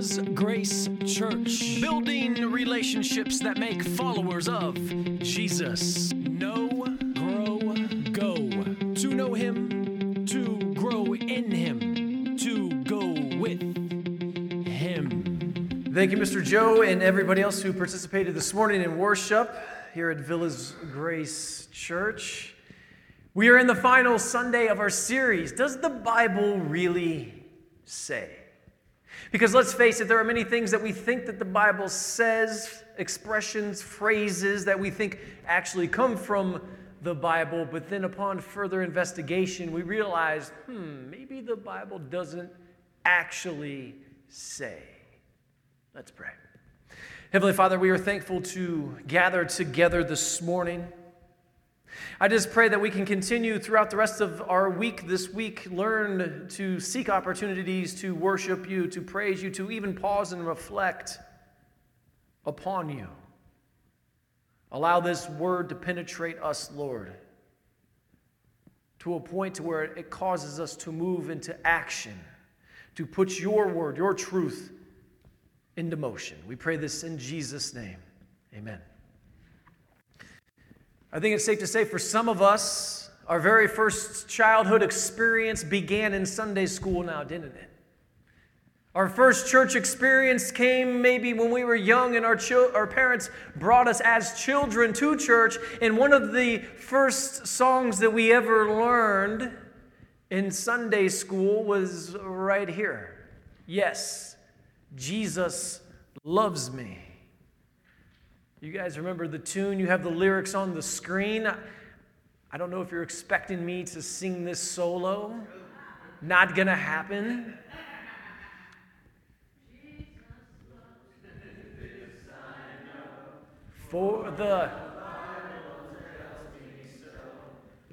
Villas Grace Church, building relationships that make followers of Jesus. Know, grow, go. To know Him, to grow in Him, to go with Him. Thank you, Mr. Joe, and everybody else who participated this morning in worship here at Villas Grace Church. We are in the final Sunday of our series. Does the Bible really say? Because let's face it, there are many things that we think that the Bible says, expressions, phrases that we think actually come from the Bible, but then upon further investigation, we realize, hmm, maybe the Bible doesn't actually say. Let's pray. Heavenly Father, we are thankful to gather together this morning. I just pray that we can continue throughout the rest of our week this week, learn to seek opportunities to worship you, to praise you, to even pause and reflect upon you. Allow this word to penetrate us, Lord, to a point to where it causes us to move into action, to put your word, your truth into motion. We pray this in Jesus' name. Amen. I think it's safe to say for some of us, our very first childhood experience began in Sunday school now, didn't it? Our first church experience came maybe when we were young and our, chil- our parents brought us as children to church. And one of the first songs that we ever learned in Sunday school was right here Yes, Jesus loves me. You guys remember the tune? You have the lyrics on the screen. I don't know if you're expecting me to sing this solo. Not gonna happen. For the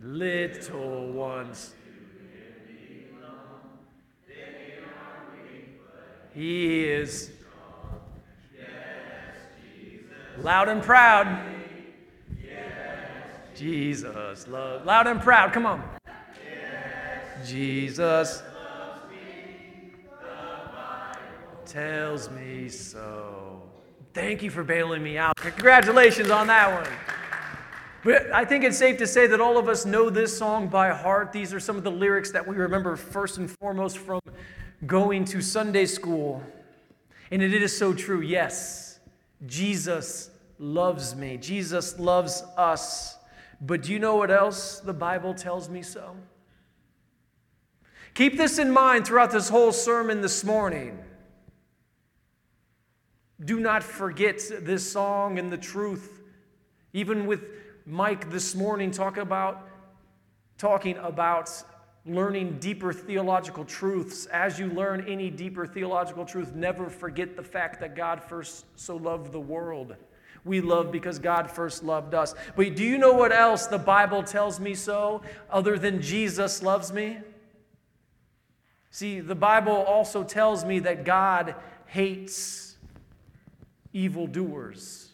little ones. He is Loud and proud. Jesus loves. Loud and proud. Come on. Jesus tells me so. Thank you for bailing me out. Congratulations on that one. But I think it's safe to say that all of us know this song by heart. These are some of the lyrics that we remember first and foremost from going to Sunday school. And it is so true. Yes, Jesus loves me. Jesus loves us. But do you know what else the Bible tells me so? Keep this in mind throughout this whole sermon this morning. Do not forget this song and the truth. Even with Mike this morning talk about, talking about learning deeper theological truths. As you learn any deeper theological truth, never forget the fact that God first so loved the world. We love because God first loved us. But do you know what else the Bible tells me so, other than Jesus loves me? See, the Bible also tells me that God hates evildoers,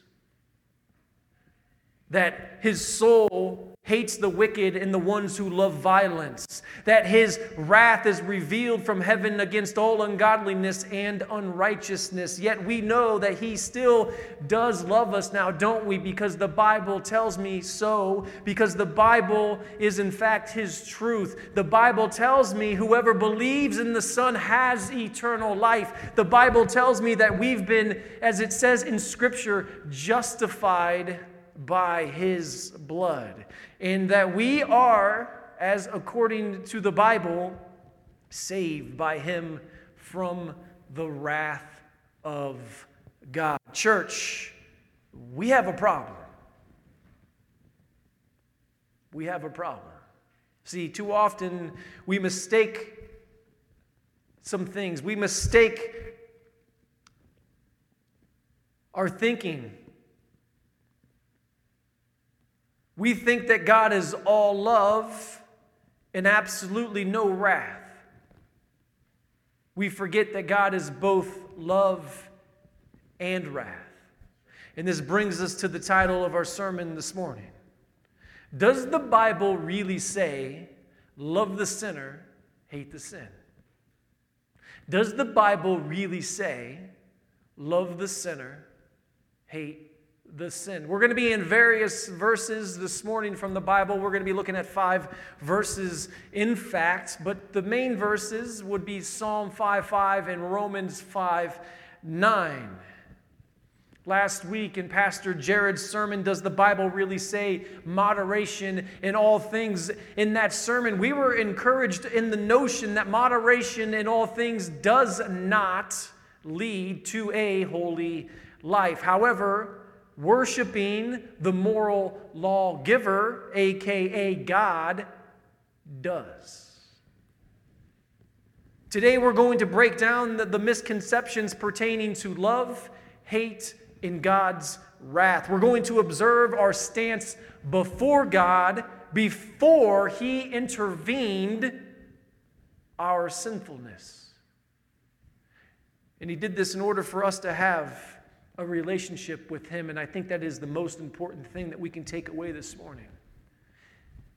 that his soul hates the wicked and the ones who love violence, that his wrath is revealed from heaven against all ungodliness and unrighteousness. Yet we know that he still does love us now, don't we? Because the Bible tells me so, because the Bible is in fact his truth. The Bible tells me whoever believes in the Son has eternal life. The Bible tells me that we've been, as it says in Scripture, justified by his blood in that we are, as according to the Bible, saved by him from the wrath of God. Church, we have a problem. We have a problem. See, too often we mistake some things. We mistake our thinking We think that God is all love and absolutely no wrath. We forget that God is both love and wrath. And this brings us to the title of our sermon this morning. Does the Bible really say, love the sinner, hate the sin? Does the Bible really say, love the sinner, hate the sin? We're going to be in various verses this morning from the Bible. We're going to be looking at five verses, in fact, but the main verses would be Psalm 5 5 and Romans 5 9. Last week in Pastor Jared's sermon, Does the Bible Really Say Moderation in All Things? In that sermon, we were encouraged in the notion that moderation in all things does not lead to a holy life. However, worshiping the moral lawgiver, aka God, does. Today, we're going to break down the, the misconceptions pertaining to love, hate, and God's wrath. We're going to observe our stance before God before He intervened our sinfulness. And He did this in order for us to have a relationship with Him. And I think that is the most important thing that we can take away this morning.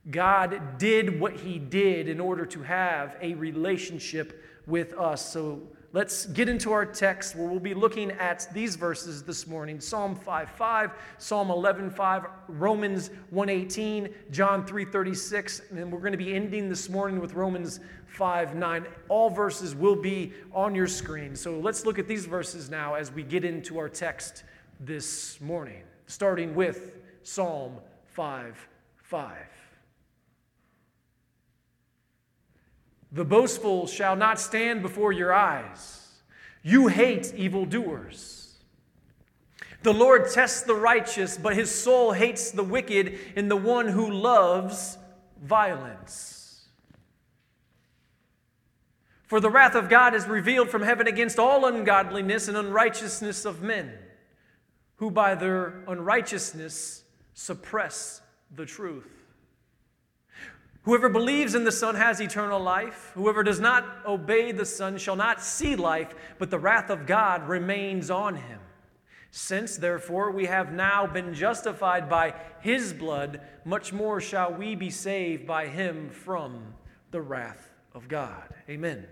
God did what He did in order to have a relationship with us. So let's get into our text where we'll be looking at these verses this morning Psalm 5 5, Psalm 11 5, Romans 118, John 3 36, and then we're going to be ending this morning with Romans 5 9. All verses will be on your screen. So let's look at these verses now as we get into our text this morning, starting with Psalm 5 5. The boastful shall not stand before your eyes. You hate evildoers. The Lord tests the righteous, but his soul hates the wicked and the one who loves violence. For the wrath of God is revealed from heaven against all ungodliness and unrighteousness of men, who by their unrighteousness suppress the truth. Whoever believes in the Son has eternal life. Whoever does not obey the Son shall not see life, but the wrath of God remains on him. Since, therefore, we have now been justified by his blood, much more shall we be saved by him from the wrath of God. Amen.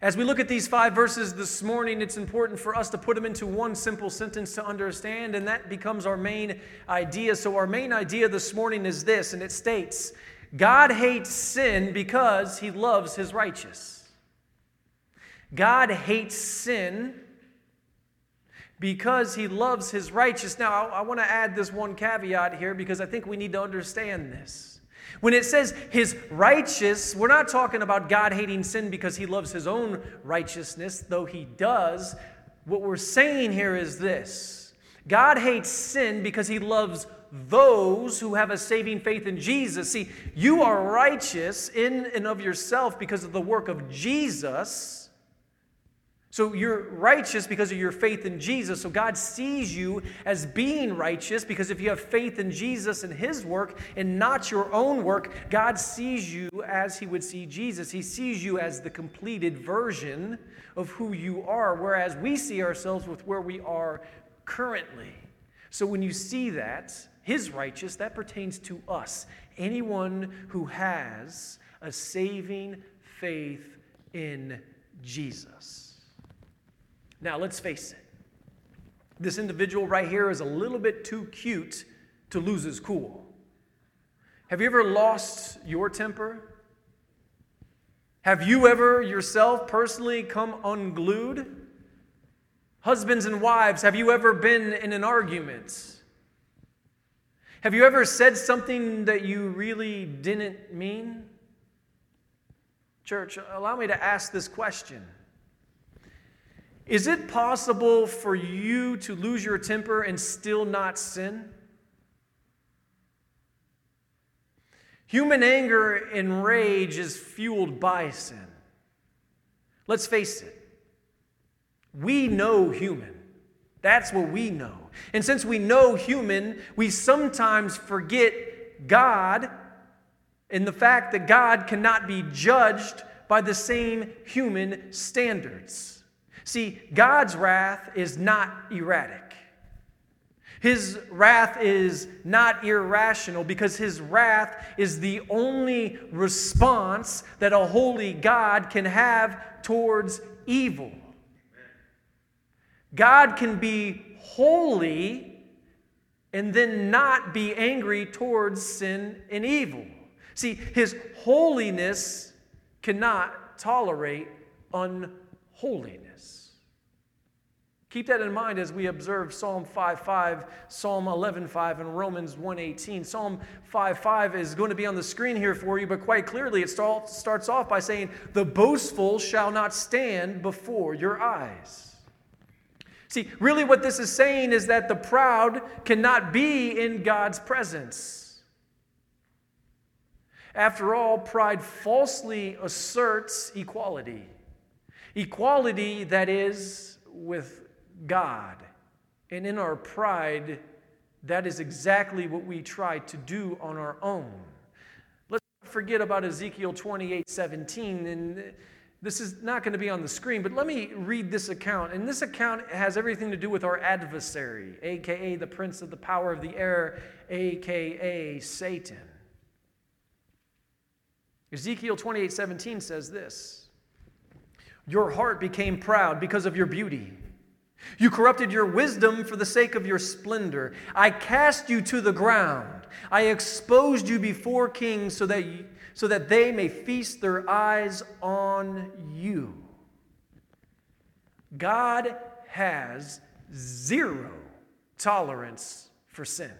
As we look at these five verses this morning, it's important for us to put them into one simple sentence to understand, and that becomes our main idea. So, our main idea this morning is this, and it states God hates sin because he loves his righteous. God hates sin because he loves his righteous. Now, I, I want to add this one caveat here because I think we need to understand this. When it says his righteous, we're not talking about God hating sin because he loves his own righteousness, though he does. What we're saying here is this God hates sin because he loves those who have a saving faith in Jesus. See, you are righteous in and of yourself because of the work of Jesus. So you're righteous because of your faith in Jesus. So God sees you as being righteous because if you have faith in Jesus and his work and not your own work, God sees you as he would see Jesus. He sees you as the completed version of who you are, whereas we see ourselves with where we are currently. So when you see that, his righteous, that pertains to us. Anyone who has a saving faith in Jesus. Now, let's face it. This individual right here is a little bit too cute to lose his cool. Have you ever lost your temper? Have you ever yourself personally come unglued? Husbands and wives, have you ever been in an argument? Have you ever said something that you really didn't mean? Church, allow me to ask this question is it possible for you to lose your temper and still not sin? Human anger and rage is fueled by sin. Let's face it. We know human. That's what we know. And since we know human, we sometimes forget God and the fact that God cannot be judged by the same human standards. See, God's wrath is not erratic. His wrath is not irrational because his wrath is the only response that a holy God can have towards evil. God can be holy and then not be angry towards sin and evil. See, his holiness cannot tolerate unholiness. Keep that in mind as we observe Psalm 5:5, Psalm 11:5, and Romans 1:18. Psalm 5:5 is going to be on the screen here for you, but quite clearly it starts off by saying, "The boastful shall not stand before your eyes." See, really what this is saying is that the proud cannot be in God's presence. After all, pride falsely asserts equality. Equality that is with God. And in our pride, that is exactly what we try to do on our own. Let's forget about Ezekiel 28 17. And this is not going to be on the screen, but let me read this account. And this account has everything to do with our adversary, aka the prince of the power of the air, aka Satan. Ezekiel 28 17 says this Your heart became proud because of your beauty. You corrupted your wisdom for the sake of your splendor. I cast you to the ground. I exposed you before kings so that, you, so that they may feast their eyes on you. God has zero tolerance for sin.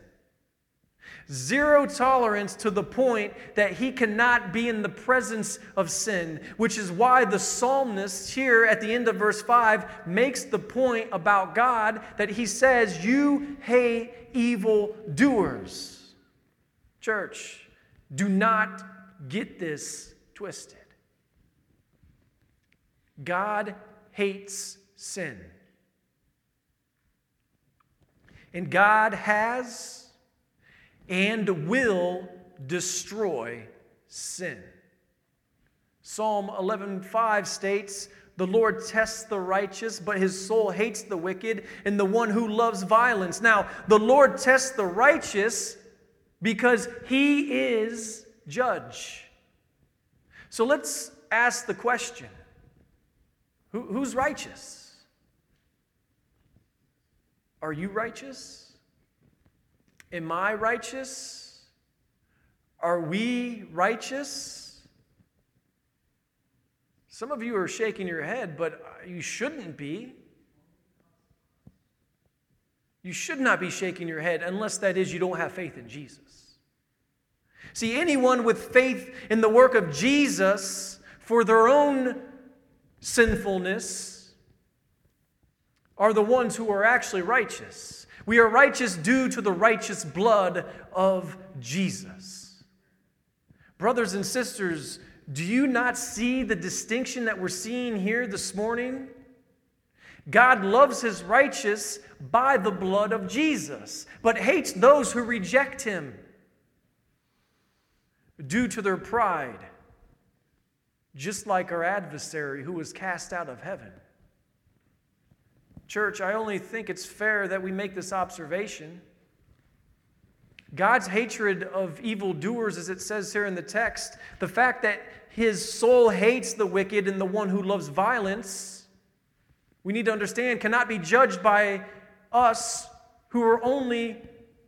Zero tolerance to the point that he cannot be in the presence of sin, which is why the psalmist here at the end of verse 5 makes the point about God that he says, You hate evil doers. Church, do not get this twisted. God hates sin. And God has and will destroy sin. Psalm 11:5 states, "The Lord tests the righteous, but his soul hates the wicked and the one who loves violence." Now, the Lord tests the righteous because he is judge. So let's ask the question Who, who's righteous? Are you righteous? Am I righteous? Are we righteous? Some of you are shaking your head, but you shouldn't be. You should not be shaking your head unless that is you don't have faith in Jesus. See, anyone with faith in the work of Jesus for their own sinfulness are the ones who are actually righteous. We are righteous due to the righteous blood of Jesus. Brothers and sisters, do you not see the distinction that we're seeing here this morning? God loves his righteous by the blood of Jesus, but hates those who reject him due to their pride, just like our adversary who was cast out of heaven. Church, I only think it's fair that we make this observation. God's hatred of evildoers, as it says here in the text, the fact that his soul hates the wicked and the one who loves violence, we need to understand cannot be judged by us who are only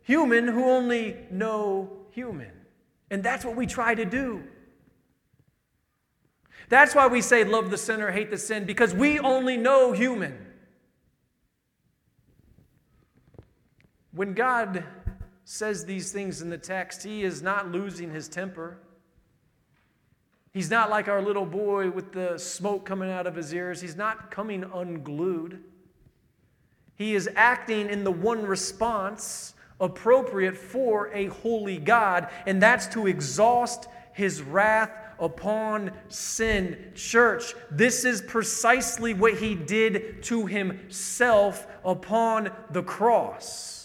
human, who only know human. And that's what we try to do. That's why we say love the sinner, hate the sin, because we only know human. When God says these things in the text, He is not losing His temper. He's not like our little boy with the smoke coming out of his ears. He's not coming unglued. He is acting in the one response appropriate for a holy God, and that's to exhaust his wrath upon sin. Church, this is precisely what he did to himself upon the cross.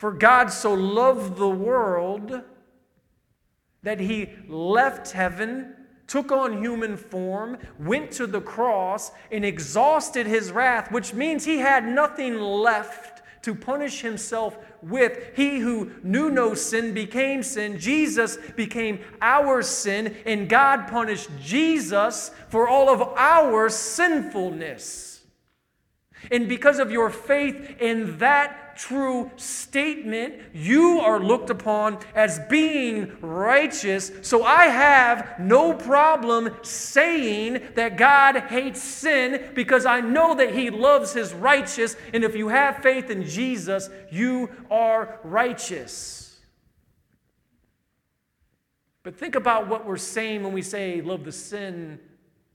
For God so loved the world that he left heaven took on human form, went to the cross, and exhausted his wrath, which means he had nothing left to punish himself with. He who knew no sin became sin. Jesus became our sin, and God punished Jesus for all of our sinfulness. And because of your faith in that true statement, you are looked upon as being righteous. So I have no problem saying that God hates sin because I know that He loves His righteous. And if you have faith in Jesus, you are righteous. But think about what we're saying when we say love the sin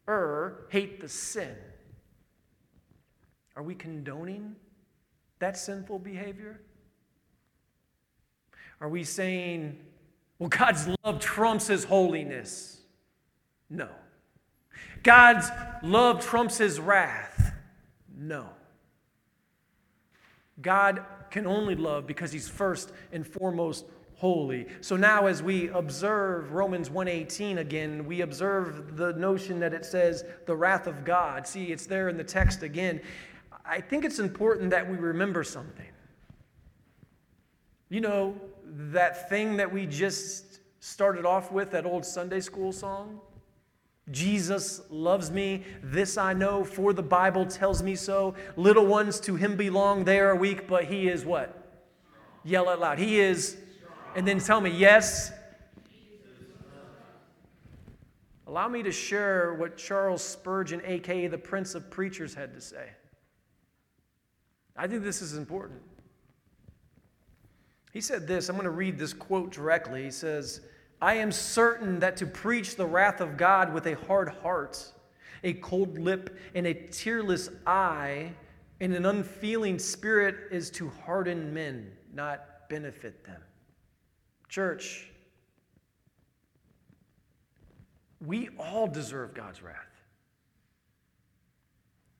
or hate the sin. Are we condoning that sinful behavior? Are we saying, well, God's love trumps his holiness? No. God's love trumps his wrath? No. God can only love because he's first and foremost holy. So now as we observe Romans 1:18 again, we observe the notion that it says the wrath of God. See, it's there in the text again. I think it's important that we remember something. You know, that thing that we just started off with, that old Sunday school song? Jesus loves me, this I know, for the Bible tells me so. Little ones to him belong, they are weak, but he is what? Yell it loud. He is, and then tell me, yes. Allow me to share what Charles Spurgeon, aka the Prince of Preachers, had to say. I think this is important. He said this, I'm going to read this quote directly. He says, I am certain that to preach the wrath of God with a hard heart, a cold lip, and a tearless eye, and an unfeeling spirit is to harden men, not benefit them. Church, we all deserve God's wrath.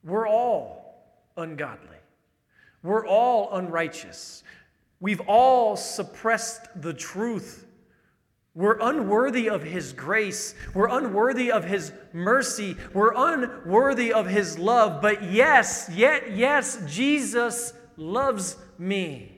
We're all ungodly. We're all unrighteous. We've all suppressed the truth. We're unworthy of His grace. We're unworthy of His mercy. We're unworthy of His love. But yes, yet, yes, Jesus loves me.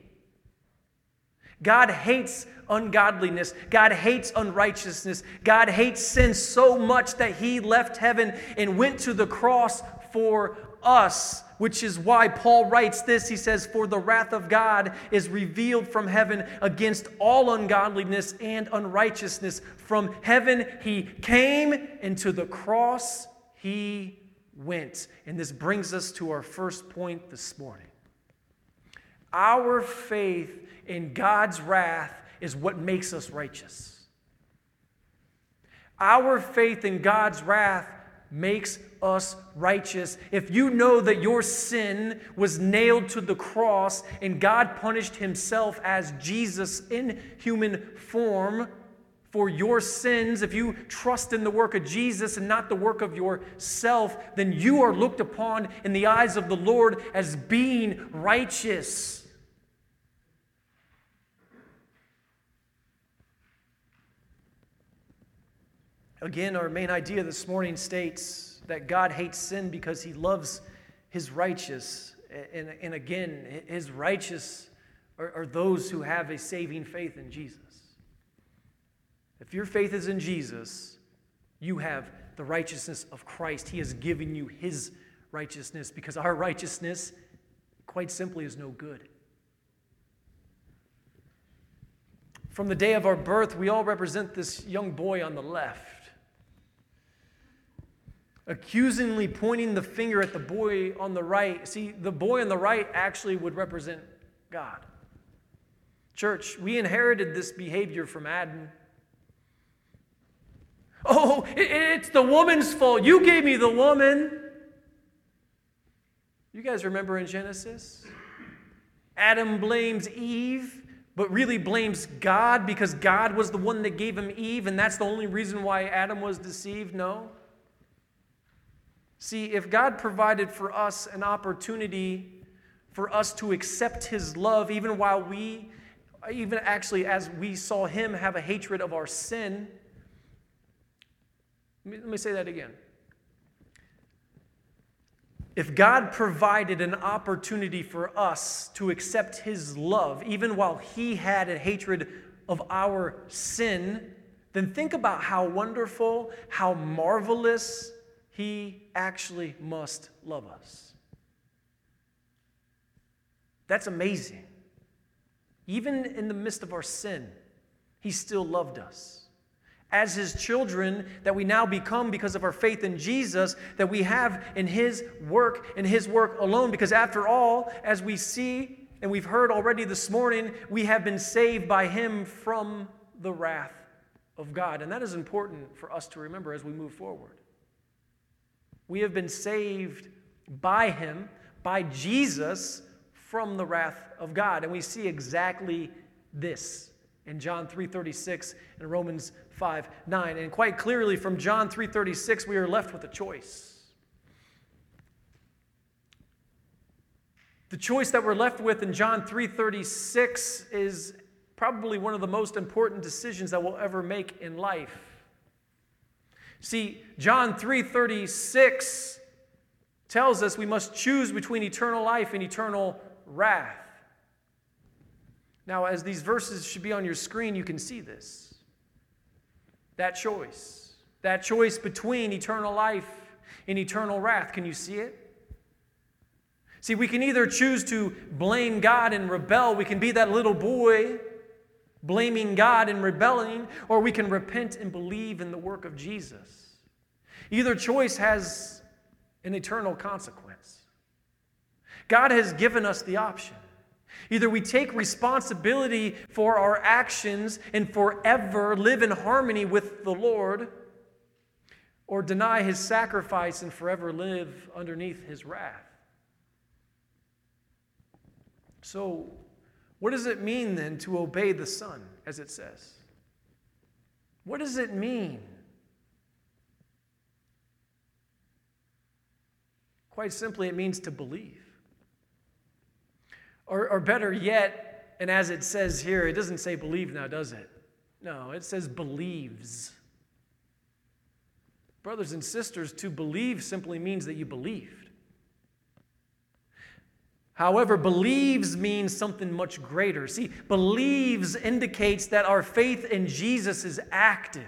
God hates ungodliness. God hates unrighteousness. God hates sin so much that He left heaven and went to the cross for us which is why Paul writes this. He says, For the wrath of God is revealed from heaven against all ungodliness and unrighteousness. From heaven he came, and to the cross he went. And this brings us to our first point this morning. Our faith in God's wrath is what makes us righteous. Our faith in God's wrath makes us righteous. If you know that your sin was nailed to the cross and God punished himself as Jesus in human form for your sins, if you trust in the work of Jesus and not the work of yourself, then you are looked upon in the eyes of the Lord as being righteous. Again, our main idea this morning states that God hates sin because he loves his righteous. And, and again, his righteous are, are those who have a saving faith in Jesus. If your faith is in Jesus, you have the righteousness of Christ. He has given you his righteousness because our righteousness, quite simply, is no good. From the day of our birth, we all represent this young boy on the left accusingly pointing the finger at the boy on the right. See, the boy on the right actually would represent God. Church, we inherited this behavior from Adam. Oh, it's the woman's fault. You gave me the woman. You guys remember in Genesis? Adam blames Eve, but really blames God because God was the one that gave him Eve, and that's the only reason why Adam was deceived? No. See, if God provided for us an opportunity for us to accept His love, even while we, even actually as we saw Him have a hatred of our sin, Let me, say that again. If God provided an opportunity for us to accept His love, even while He had a hatred of our sin, then think about how wonderful, how marvelous He actually must love us. That's amazing. Even in the midst of our sin, He still loved us. As His children that we now become because of our faith in Jesus, that we have in His work and His work alone. Because after all, as we see and we've heard already this morning, we have been saved by Him from the wrath of God. And that is important for us to remember as we move forward. We have been saved by Him, by Jesus, from the wrath of God. And we see exactly this in John 3:36 and Romans 5 9. And quite clearly from John 3:36, we are left with a choice. The choice that we're left with in John 3:36 is probably one of the most important decisions that we'll ever make in life. See, John 3:36 tells us we must choose between eternal life and eternal wrath. Now, as these verses should be on your screen, you can see this. That choice. That choice between eternal life and eternal wrath. Can you see it? See, we can either choose to blame God and rebel, we can be that little boy blaming God and rebelling, or we can repent and believe in the work of Jesus. Either choice has an eternal consequence. God has given us the option. Either we take responsibility for our actions and forever live in harmony with the Lord, or deny his sacrifice and forever live underneath his wrath. So, what does it mean then to obey the Son, as it says? What does it mean? Quite simply, it means to believe. Or, or better yet, and as it says here, it doesn't say believe now, does it? No, it says believes. Brothers and sisters, to believe simply means that you believed. However, believes means something much greater. See, believes indicates that our faith in Jesus is active.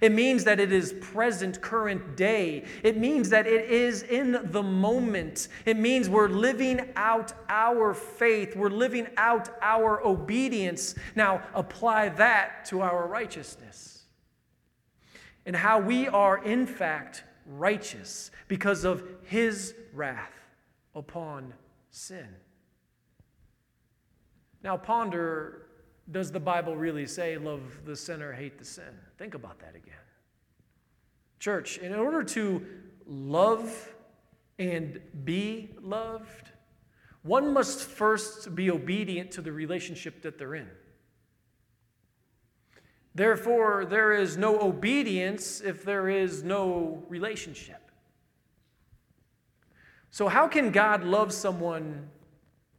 It means that it is present, current day. It means that it is in the moment. It means we're living out our faith. We're living out our obedience. Now, apply that to our righteousness and how we are, in fact, righteous because of his wrath upon sin. Now, ponder does the Bible really say, love the sinner, hate the sin? Think about that again. Church, in order to love and be loved, one must first be obedient to the relationship that they're in. Therefore, there is no obedience if there is no relationship. So, how can God love someone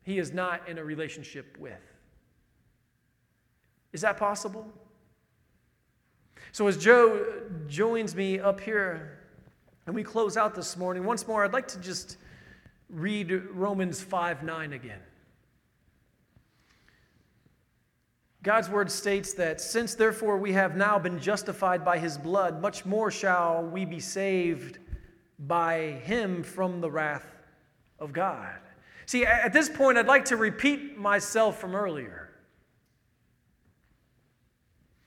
he is not in a relationship with? Is that possible? So, as Joe joins me up here and we close out this morning, once more, I'd like to just read Romans 5 9 again. God's word states that since therefore we have now been justified by his blood, much more shall we be saved by him from the wrath of God. See, at this point, I'd like to repeat myself from earlier.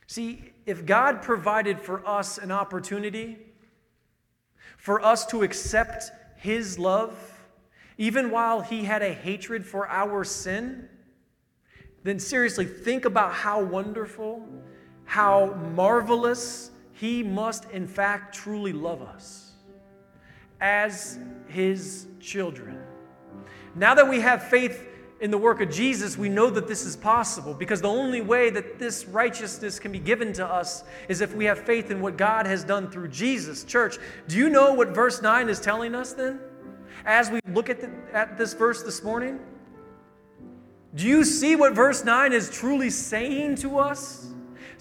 See, if God provided for us an opportunity for us to accept His love, even while He had a hatred for our sin, then seriously think about how wonderful, how marvelous He must, in fact, truly love us as His children. Now that we have faith in the work of Jesus, we know that this is possible because the only way that this righteousness can be given to us is if we have faith in what God has done through Jesus. Church, do you know what verse 9 is telling us then? As we look at, the, at this verse this morning, do you see what verse 9 is truly saying to us?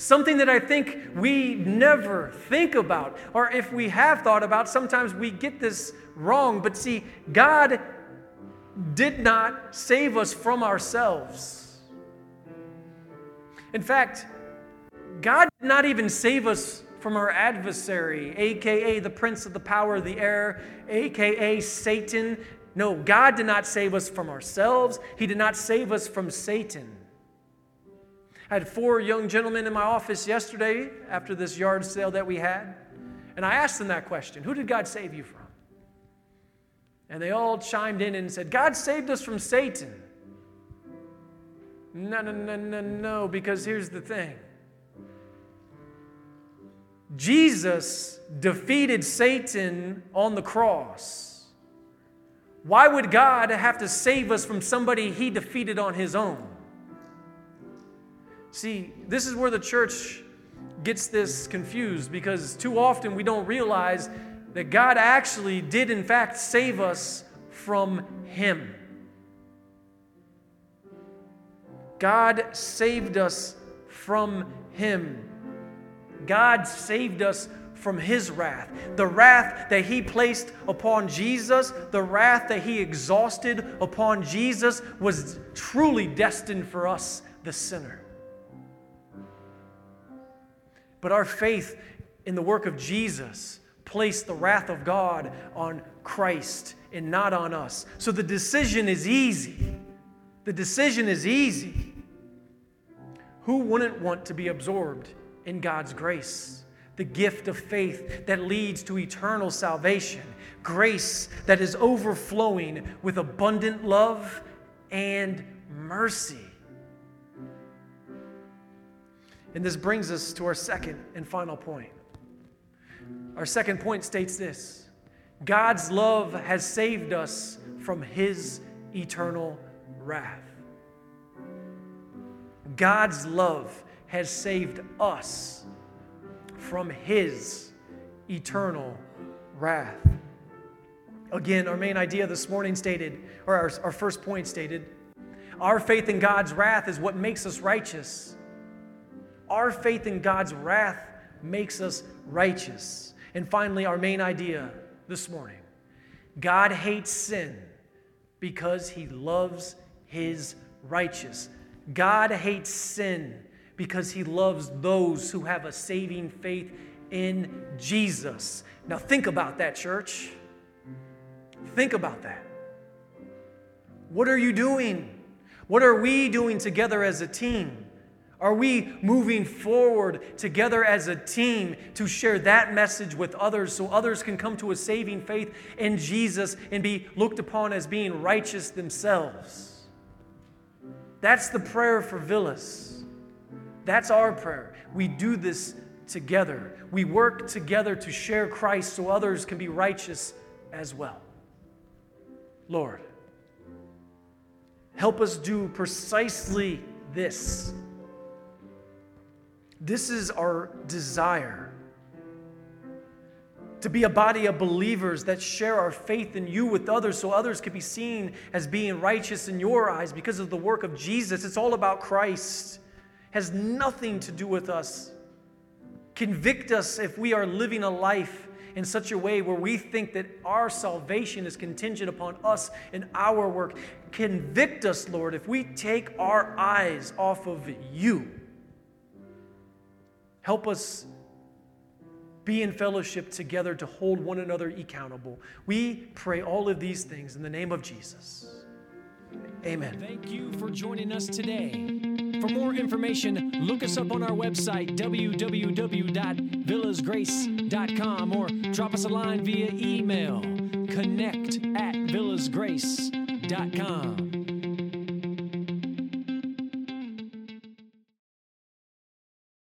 Something that I think we never think about, or if we have thought about, sometimes we get this wrong. But see, God did not save us from ourselves. In fact, God did not even save us from our adversary, aka the prince of the power of the air, aka Satan. No, God did not save us from ourselves, He did not save us from Satan. I had four young gentlemen in my office yesterday after this yard sale that we had, and I asked them that question Who did God save you from? And they all chimed in and said, God saved us from Satan. No, no, no, no, no, because here's the thing Jesus defeated Satan on the cross. Why would God have to save us from somebody he defeated on his own? See, this is where the church gets this confused because too often we don't realize that God actually did, in fact, save us from Him. God saved us from Him. God saved us from His wrath. The wrath that He placed upon Jesus, the wrath that He exhausted upon Jesus, was truly destined for us, the sinner. But our faith in the work of Jesus placed the wrath of God on Christ and not on us. So the decision is easy. The decision is easy. Who wouldn't want to be absorbed in God's grace? The gift of faith that leads to eternal salvation, grace that is overflowing with abundant love and mercy. And this brings us to our second and final point. Our second point states this God's love has saved us from his eternal wrath. God's love has saved us from his eternal wrath. Again, our main idea this morning stated, or our, our first point stated, our faith in God's wrath is what makes us righteous. Our faith in God's wrath makes us righteous. And finally, our main idea this morning God hates sin because he loves his righteous. God hates sin because he loves those who have a saving faith in Jesus. Now, think about that, church. Think about that. What are you doing? What are we doing together as a team? Are we moving forward together as a team to share that message with others so others can come to a saving faith in Jesus and be looked upon as being righteous themselves? That's the prayer for Villas. That's our prayer. We do this together. We work together to share Christ so others can be righteous as well. Lord, help us do precisely this this is our desire to be a body of believers that share our faith in you with others so others can be seen as being righteous in your eyes because of the work of Jesus. It's all about Christ. Has nothing to do with us. Convict us if we are living a life in such a way where we think that our salvation is contingent upon us and our work. Convict us, Lord, if we take our eyes off of you Help us be in fellowship together to hold one another accountable. We pray all of these things in the name of Jesus. Amen. Thank you for joining us today. For more information, look us up on our website, www.villasgrace.com, or drop us a line via email, connect at villasgrace.com.